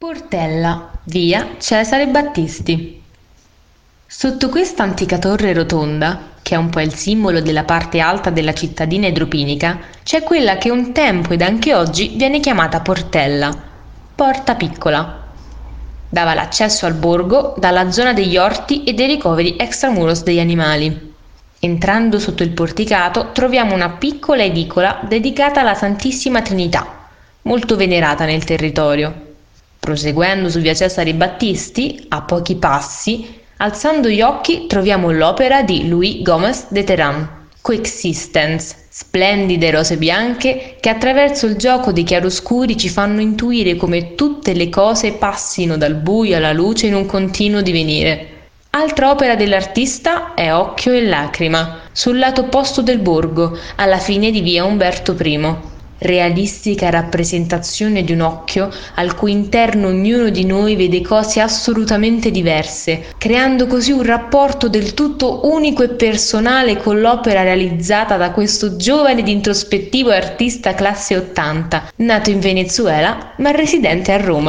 Portella, via Cesare Battisti. Sotto questa antica torre rotonda, che è un po' il simbolo della parte alta della cittadina idropinica, c'è quella che un tempo ed anche oggi viene chiamata Portella, porta piccola. Dava l'accesso al borgo dalla zona degli orti e dei ricoveri extramuros degli animali. Entrando sotto il porticato troviamo una piccola edicola dedicata alla Santissima Trinità, molto venerata nel territorio. Proseguendo su via Cesare Battisti, a pochi passi, alzando gli occhi troviamo l'opera di Louis Gomez de Terran, Coexistence, splendide rose bianche che attraverso il gioco dei chiaroscuri ci fanno intuire come tutte le cose passino dal buio alla luce in un continuo divenire. Altra opera dell'artista è Occhio e Lacrima, sul lato opposto del borgo, alla fine di via Umberto I realistica rappresentazione di un occhio al cui interno ognuno di noi vede cose assolutamente diverse, creando così un rapporto del tutto unico e personale con l'opera realizzata da questo giovane ed introspettivo artista classe 80, nato in Venezuela ma residente a Roma.